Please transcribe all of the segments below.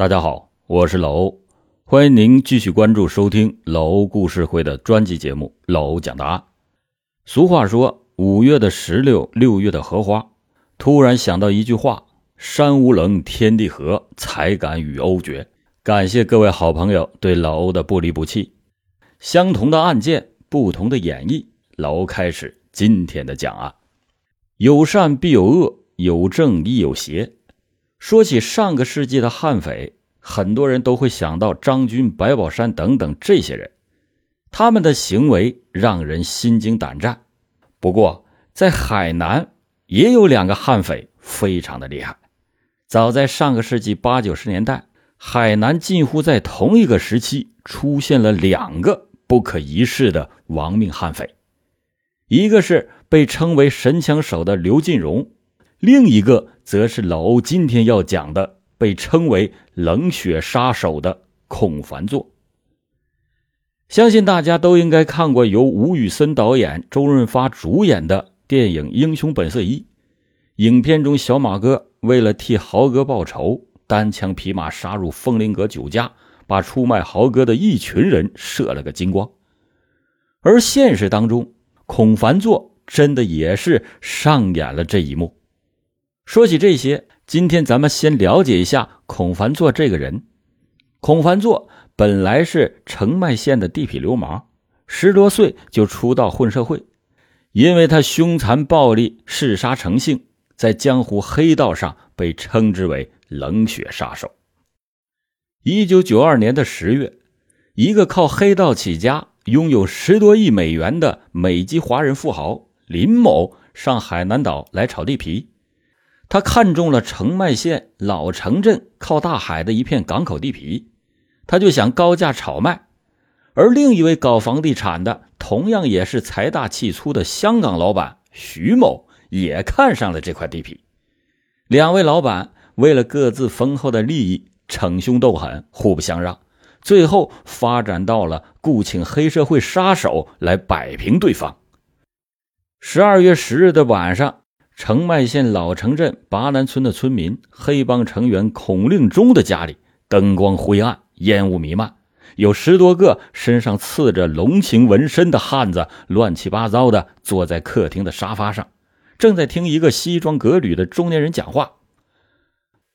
大家好，我是老欧，欢迎您继续关注收听老欧故事会的专辑节目《老欧讲答案》。俗话说，五月的石榴，六月的荷花。突然想到一句话：“山无棱，天地合，才敢与欧绝。”感谢各位好朋友对老欧的不离不弃。相同的案件，不同的演绎，老欧开始今天的讲案。有善必有恶，有正亦有邪。说起上个世纪的悍匪，很多人都会想到张军、白宝山等等这些人，他们的行为让人心惊胆战。不过，在海南也有两个悍匪，非常的厉害。早在上个世纪八九十年代，海南近乎在同一个时期出现了两个不可一世的亡命悍匪，一个是被称为“神枪手”的刘进荣。另一个则是老欧今天要讲的，被称为“冷血杀手”的孔凡作。相信大家都应该看过由吴宇森导演、周润发主演的电影《英雄本色一》。影片中，小马哥为了替豪哥报仇，单枪匹马杀入枫林阁酒家，把出卖豪哥的一群人射了个精光。而现实当中，孔凡作真的也是上演了这一幕。说起这些，今天咱们先了解一下孔凡作这个人。孔凡作本来是澄迈县的地痞流氓，十多岁就出道混社会，因为他凶残暴力、嗜杀成性，在江湖黑道上被称之为“冷血杀手”。一九九二年的十月，一个靠黑道起家、拥有十多亿美元的美籍华人富豪林某上海南岛来炒地皮。他看中了澄迈县老城镇靠大海的一片港口地皮，他就想高价炒卖。而另一位搞房地产的，同样也是财大气粗的香港老板徐某，也看上了这块地皮。两位老板为了各自丰厚的利益，逞凶斗狠，互不相让，最后发展到了雇请黑社会杀手来摆平对方。十二月十日的晚上。澄迈县老城镇拔南村的村民黑帮成员孔令忠的家里，灯光灰暗，烟雾弥漫，有十多个身上刺着龙形纹身的汉子，乱七八糟的坐在客厅的沙发上，正在听一个西装革履的中年人讲话：“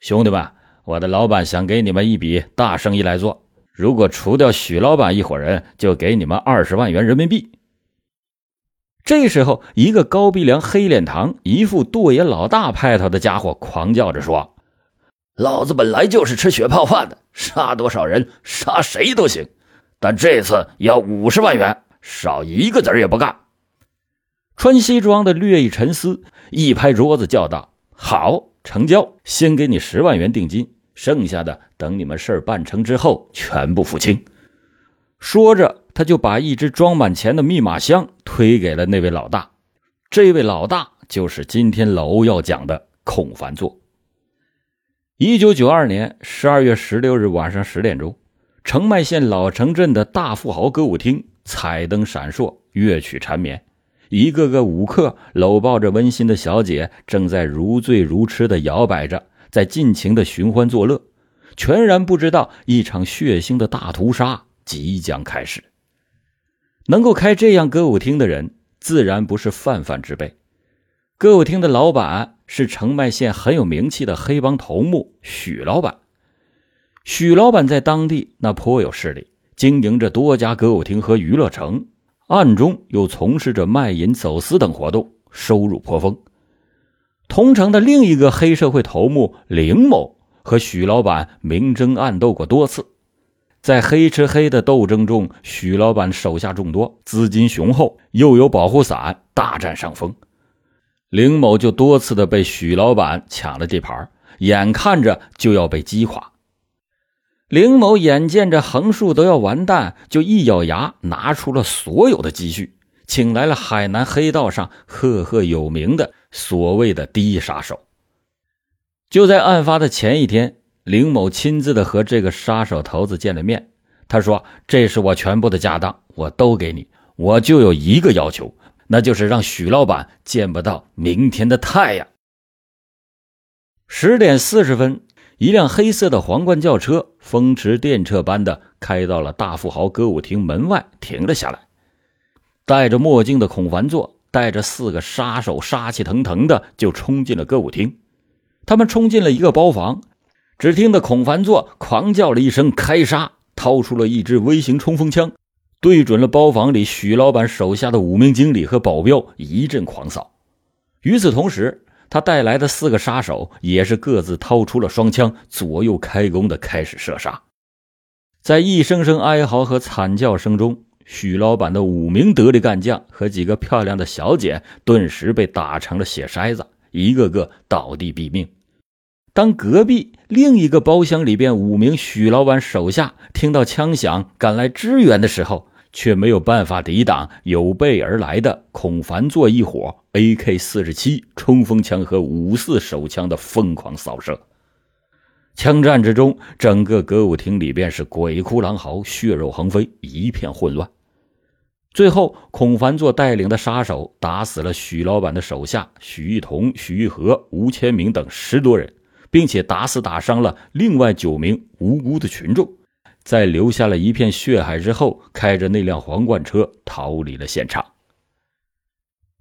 兄弟们，我的老板想给你们一笔大生意来做，如果除掉许老板一伙人，就给你们二十万元人民币。”这时候，一个高鼻梁、黑脸膛、一副舵爷老大派头的家伙狂叫着说：“老子本来就是吃血泡饭的，杀多少人杀谁都行，但这次要五十万元，少一个子儿也不干。”穿西装的略一沉思，一拍桌子叫道：“好，成交！先给你十万元定金，剩下的等你们事儿办成之后全部付清。”说着，他就把一只装满钱的密码箱推给了那位老大。这位老大就是今天老欧要讲的孔凡作。一九九二年十二月十六日晚上十点钟，澄迈县老城镇的大富豪歌舞厅，彩灯闪烁，乐曲缠绵，一个个舞客搂抱着温馨的小姐，正在如醉如痴的摇摆着，在尽情的寻欢作乐，全然不知道一场血腥的大屠杀。即将开始。能够开这样歌舞厅的人，自然不是泛泛之辈。歌舞厅的老板是澄迈县很有名气的黑帮头目许老板。许老板在当地那颇有势力，经营着多家歌舞厅和娱乐城，暗中又从事着卖淫、走私等活动，收入颇丰。同城的另一个黑社会头目林某和许老板明争暗斗过多次。在黑吃黑的斗争中，许老板手下众多，资金雄厚，又有保护伞，大占上风。林某就多次的被许老板抢了地盘，眼看着就要被击垮。林某眼见着横竖都要完蛋，就一咬牙，拿出了所有的积蓄，请来了海南黑道上赫赫有名的所谓的第一杀手。就在案发的前一天。林某亲自的和这个杀手头子见了面，他说：“这是我全部的家当，我都给你。我就有一个要求，那就是让许老板见不到明天的太阳。”十点四十分，一辆黑色的皇冠轿车风驰电掣般的开到了大富豪歌舞厅门外，停了下来。戴着墨镜的孔凡作带着四个杀手，杀气腾腾的就冲进了歌舞厅。他们冲进了一个包房，只听得孔凡作狂叫了一声“开杀”，掏出了一支微型冲锋枪，对准了包房里许老板手下的五名经理和保镖，一阵狂扫。与此同时，他带来的四个杀手也是各自掏出了双枪，左右开弓的开始射杀。在一声声哀嚎和惨叫声中，许老板的五名得力干将和几个漂亮的小姐顿时被打成了血筛子，一个个倒地毙命。当隔壁另一个包厢里边五名许老板手下听到枪响赶来支援的时候，却没有办法抵挡有备而来的孔凡作一伙 AK 四十七冲锋枪和五四手枪的疯狂扫射。枪战之中，整个歌舞厅里边是鬼哭狼嚎，血肉横飞，一片混乱。最后，孔凡作带领的杀手打死了许老板的手下许玉彤、许玉和、吴千明等十多人，并且打死打伤了另外九名无辜的群众。在留下了一片血海之后，开着那辆皇冠车逃离了现场。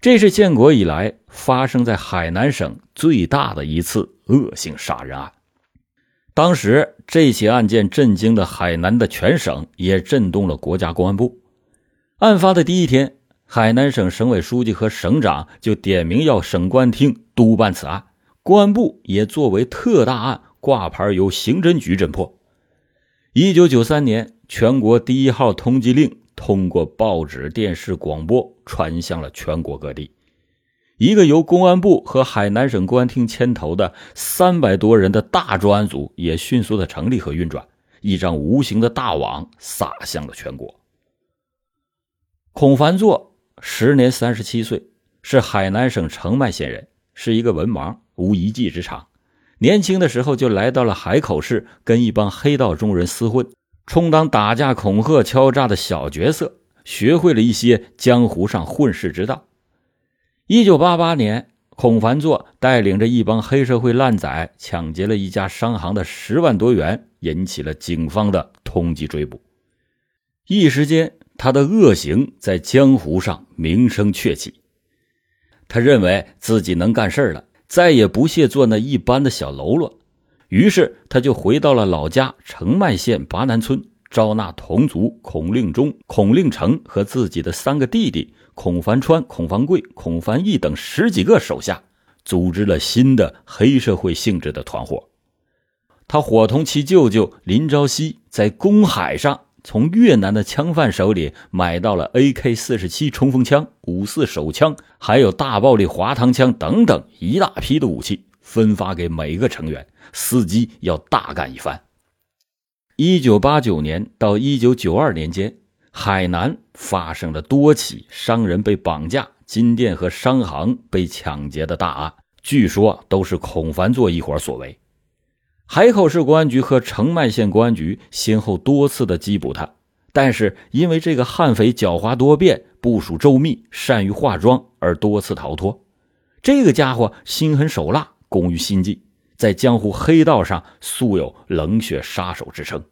这是建国以来发生在海南省最大的一次恶性杀人案。当时这起案件震惊的海南的全省，也震动了国家公安部。案发的第一天，海南省省委书记和省长就点名要省公安厅督办此案，公安部也作为特大案挂牌由刑侦局侦破。一九九三年，全国第一号通缉令通过报纸、电视、广播传向了全国各地。一个由公安部和海南省公安厅牵头的三百多人的大专案组也迅速的成立和运转，一张无形的大网撒向了全国。孔凡作时年三十七岁，是海南省澄迈县人，是一个文盲，无一技之长。年轻的时候就来到了海口市，跟一帮黑道中人厮混，充当打架、恐吓、敲诈的小角色，学会了一些江湖上混世之道。一九八八年，孔凡作带领着一帮黑社会烂仔抢劫了一家商行的十万多元，引起了警方的通缉追捕。一时间，他的恶行在江湖上名声鹊起。他认为自己能干事了。再也不屑做那一般的小喽啰，于是他就回到了老家澄迈县巴南村，招纳同族孔令忠、孔令成和自己的三个弟弟孔凡川、孔凡贵、孔凡义等十几个手下，组织了新的黑社会性质的团伙。他伙同其舅舅林朝夕在公海上。从越南的枪贩手里买到了 AK 四十七冲锋枪、五四手枪，还有大暴力滑膛枪等等一大批的武器，分发给每个成员，伺机要大干一番。一九八九年到一九九二年间，海南发生了多起商人被绑架、金店和商行被抢劫的大案，据说都是孔凡作一伙所为。海口市公安局和澄迈县公安局先后多次的缉捕他，但是因为这个悍匪狡猾多变、部署周密、善于化妆而多次逃脱。这个家伙心狠手辣、工于心计，在江湖黑道上素有“冷血杀手”之称。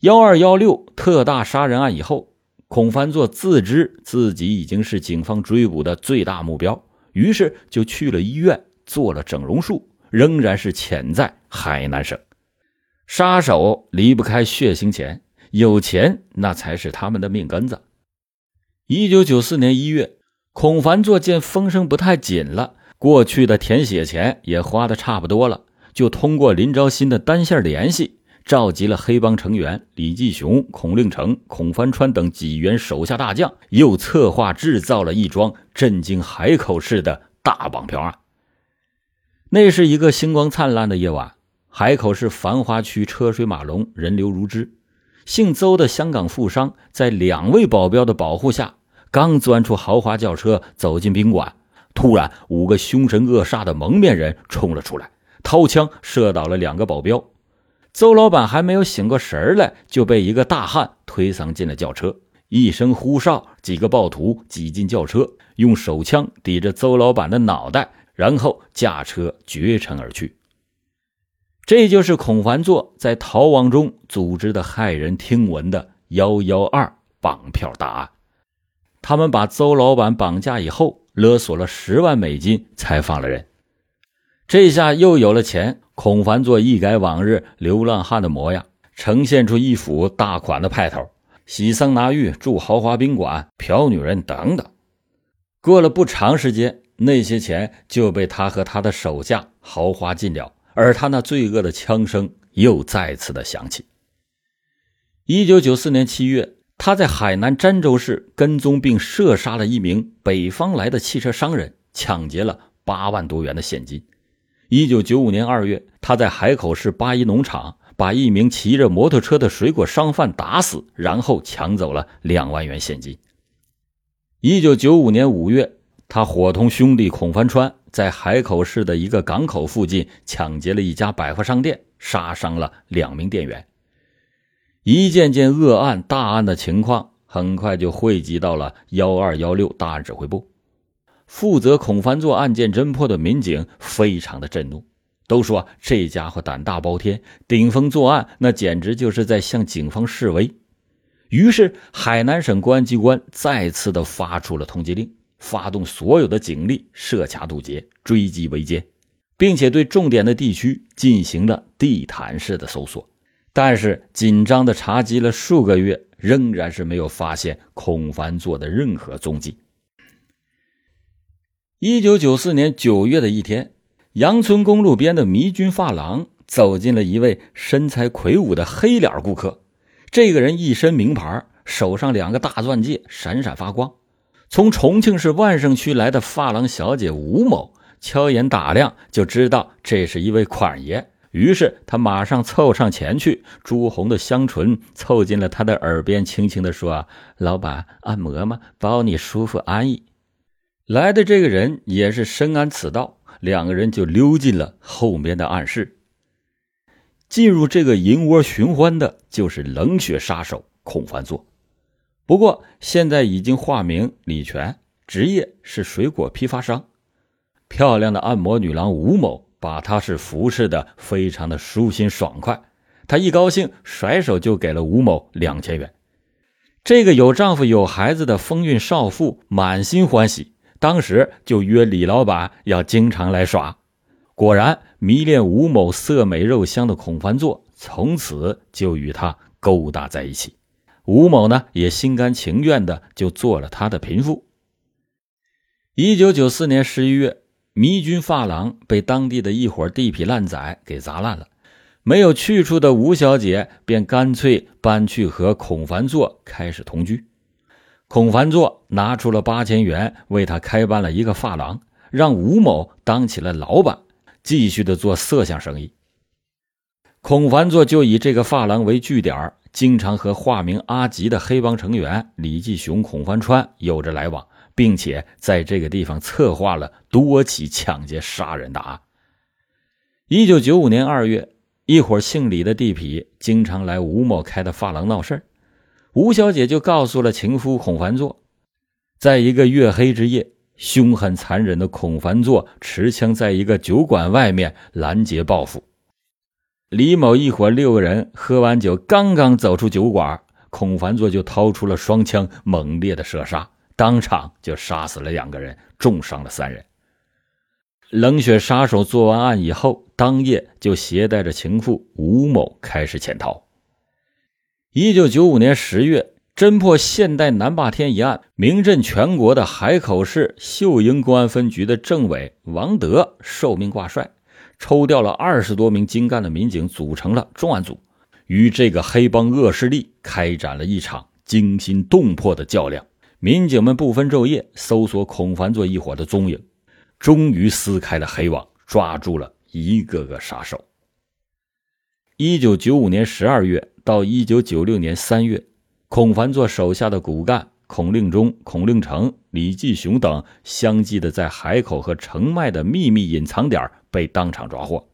幺二幺六特大杀人案以后，孔凡作自知自己已经是警方追捕的最大目标，于是就去了医院做了整容术。仍然是潜在海南省，杀手离不开血腥钱，有钱那才是他们的命根子。一九九四年一月，孔凡作见风声不太紧了，过去的填血钱也花的差不多了，就通过林昭新的单线联系，召集了黑帮成员李继雄、孔令成、孔繁川等几员手下大将，又策划制造了一桩震惊海口市的大绑票案。那是一个星光灿烂的夜晚，海口市繁华区车水马龙，人流如织。姓邹的香港富商在两位保镖的保护下，刚钻出豪华轿车走进宾馆，突然五个凶神恶煞的蒙面人冲了出来，掏枪射倒了两个保镖。邹老板还没有醒过神来，就被一个大汉推搡进了轿车。一声呼哨，几个暴徒挤进轿车，用手枪抵着邹老板的脑袋。然后驾车绝尘而去。这就是孔繁作在逃亡中组织的骇人听闻的“幺幺二”绑票大案。他们把邹老板绑架以后，勒索了十万美金才放了人。这下又有了钱，孔繁作一改往日流浪汉的模样，呈现出一副大款的派头，洗桑拿浴、住豪华宾馆、嫖女人等等。过了不长时间，那些钱就被他和他的手下豪花尽了。而他那罪恶的枪声又再次的响起。一九九四年七月，他在海南儋州市跟踪并射杀了一名北方来的汽车商人，抢劫了八万多元的现金。一九九五年二月，他在海口市八一农场把一名骑着摩托车的水果商贩打死，然后抢走了两万元现金。一九九五年五月，他伙同兄弟孔繁川。在海口市的一个港口附近抢劫了一家百货商店，杀伤了两名店员。一件件恶案大案的情况很快就汇集到了幺二幺六大案指挥部。负责孔繁作案件侦破的民警非常的震怒，都说这家伙胆大包天，顶风作案，那简直就是在向警方示威。于是，海南省公安机关再次的发出了通缉令。发动所有的警力设卡堵截、追击围歼，并且对重点的地区进行了地毯式的搜索。但是紧张的查缉了数个月，仍然是没有发现孔繁作的任何踪迹。一九九四年九月的一天，杨村公路边的迷君发廊走进了一位身材魁梧的黑脸顾客。这个人一身名牌，手上两个大钻戒闪闪发光。从重庆市万盛区来的发廊小姐吴某，悄眼打量就知道这是一位款爷。于是他马上凑上前去，朱红的香唇凑近了他的耳边，轻轻地说：“老板，按摩吗？包你舒服安逸。”来的这个人也是深谙此道，两个人就溜进了后面的暗室。进入这个银窝寻欢的，就是冷血杀手孔繁作。不过现在已经化名李全，职业是水果批发商。漂亮的按摩女郎吴某把他是服侍的非常的舒心爽快，他一高兴甩手就给了吴某两千元。这个有丈夫有孩子的风韵少妇满心欢喜，当时就约李老板要经常来耍。果然迷恋吴某色美肉香的孔繁作，从此就与他勾搭在一起。吴某呢，也心甘情愿的就做了他的贫妇。一九九四年十一月，迷君发廊被当地的一伙地痞烂仔给砸烂了，没有去处的吴小姐便干脆搬去和孔凡作开始同居。孔凡作拿出了八千元为他开办了一个发廊，让吴某当起了老板，继续的做色相生意。孔凡作就以这个发廊为据点经常和化名阿吉的黑帮成员李继雄、孔繁川有着来往，并且在这个地方策划了多起抢劫杀人的案。一九九五年二月，一伙姓李的地痞经常来吴某开的发廊闹事吴小姐就告诉了情夫孔繁作，在一个月黑之夜，凶狠残忍的孔繁作持枪在一个酒馆外面拦截报复。李某一伙六个人喝完酒，刚刚走出酒馆，孔繁作就掏出了双枪，猛烈的射杀，当场就杀死了两个人，重伤了三人。冷血杀手做完案以后，当夜就携带着情妇吴某开始潜逃。一九九五年十月，侦破现代南霸天一案，名震全国的海口市秀英公安分局的政委王德受命挂帅。抽调了二十多名精干的民警，组成了重案组，与这个黑帮恶势力开展了一场惊心动魄的较量。民警们不分昼夜搜索孔繁作一伙的踪影，终于撕开了黑网，抓住了一个个杀手。一九九五年十二月到一九九六年三月，孔繁作手下的骨干孔令忠、孔令成、李继雄等相继的在海口和澄迈的秘密隐藏点。被当场抓获，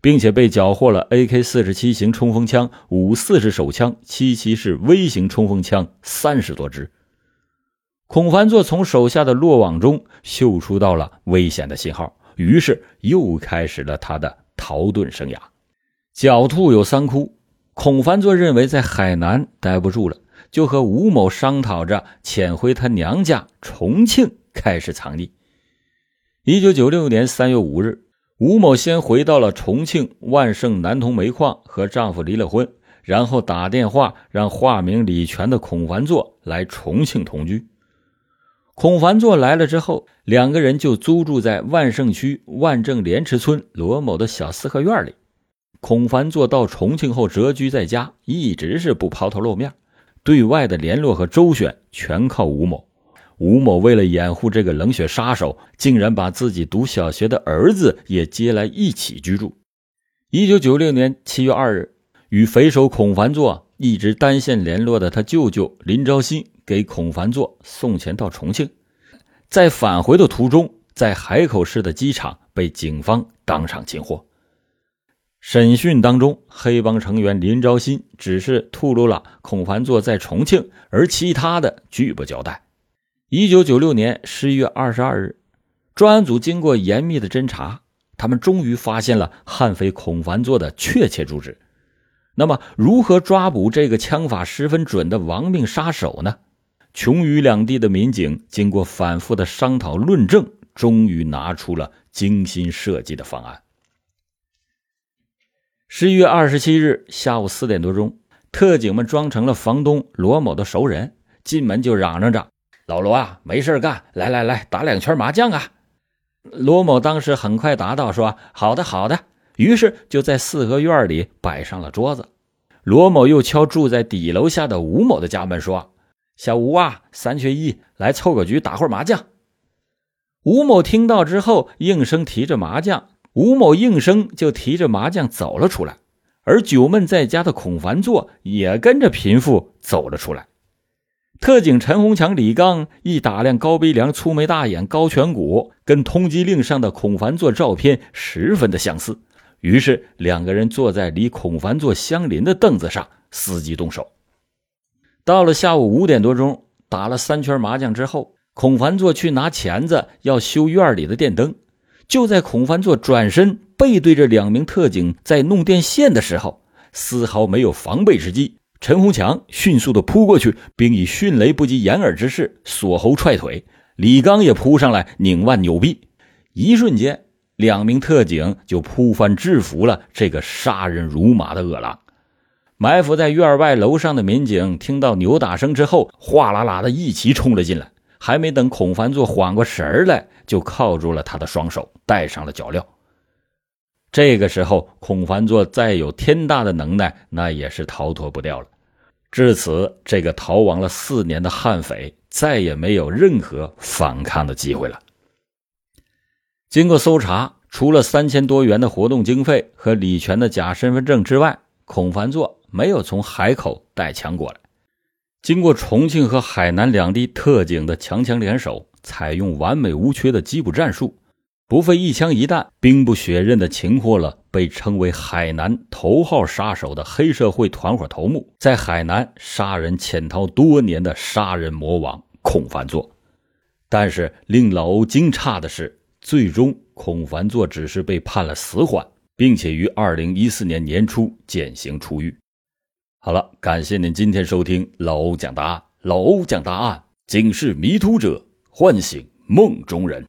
并且被缴获了 AK 四十七型冲锋枪、五四式手枪、七七式微型冲锋枪三十多支。孔繁作从手下的落网中嗅出到了危险的信号，于是又开始了他的逃遁生涯。狡兔有三窟，孔凡作认为在海南待不住了，就和吴某商讨着潜回他娘家重庆开始藏匿。一九九六年三月五日，吴某先回到了重庆万盛南通煤矿，和丈夫离了婚，然后打电话让化名李全的孔凡作来重庆同居。孔凡作来了之后，两个人就租住在万盛区万正莲池村罗某的小四合院里。孔凡作到重庆后谪居在家，一直是不抛头露面，对外的联络和周旋全靠吴某。吴某为了掩护这个冷血杀手，竟然把自己读小学的儿子也接来一起居住。一九九六年七月二日，与匪首孔凡作一直单线联络的他舅舅林昭新给孔凡作送钱到重庆，在返回的途中，在海口市的机场被警方当场擒获。审讯当中，黑帮成员林昭新只是吐露了孔凡作在重庆，而其他的拒不交代。一九九六年十一月二十二日，专案组经过严密的侦查，他们终于发现了悍匪孔凡作的确切住址。那么，如何抓捕这个枪法十分准的亡命杀手呢？琼渝两地的民警经过反复的商讨论证，终于拿出了精心设计的方案。十一月二十七日下午四点多钟，特警们装成了房东罗某的熟人，进门就嚷嚷着：“老罗啊，没事干，来来来，打两圈麻将啊！”罗某当时很快答道：“说好的，好的。”于是就在四合院里摆上了桌子。罗某又敲住在底楼下的吴某的家门，说：“小吴啊，三缺一，来凑个局，打会麻将。”吴某听到之后，应声提着麻将。吴某应声就提着麻将走了出来，而久闷在家的孔凡作也跟着贫妇走了出来。特警陈红强、李刚一打量高鼻梁、粗眉大眼、高颧骨，跟通缉令上的孔凡作照片十分的相似，于是两个人坐在离孔凡作相邻的凳子上，伺机动手。到了下午五点多钟，打了三圈麻将之后，孔凡作去拿钳子要修院里的电灯。就在孔凡作转身背对着两名特警在弄电线的时候，丝毫没有防备之机。陈红强迅速的扑过去，并以迅雷不及掩耳之势锁喉踹腿。李刚也扑上来拧腕扭臂，一瞬间，两名特警就扑翻制服了这个杀人如麻的恶狼。埋伏在院外楼上的民警听到扭打声之后，哗啦啦的一齐冲了进来。还没等孔凡作缓过神来，就铐住了他的双手，戴上了脚镣。这个时候，孔凡作再有天大的能耐，那也是逃脱不掉了。至此，这个逃亡了四年的悍匪再也没有任何反抗的机会了。经过搜查，除了三千多元的活动经费和李全的假身份证之外，孔凡作没有从海口带枪过来。经过重庆和海南两地特警的强强联手，采用完美无缺的缉捕战术，不费一枪一弹，兵不血刃的擒获了被称为海南头号杀手的黑社会团伙头目，在海南杀人潜逃多年的杀人魔王孔凡作。但是令老欧惊诧的是，最终孔凡作只是被判了死缓，并且于二零一四年年初减刑出狱。好了，感谢您今天收听老欧讲答案。老欧讲答案，警示迷途者，唤醒梦中人。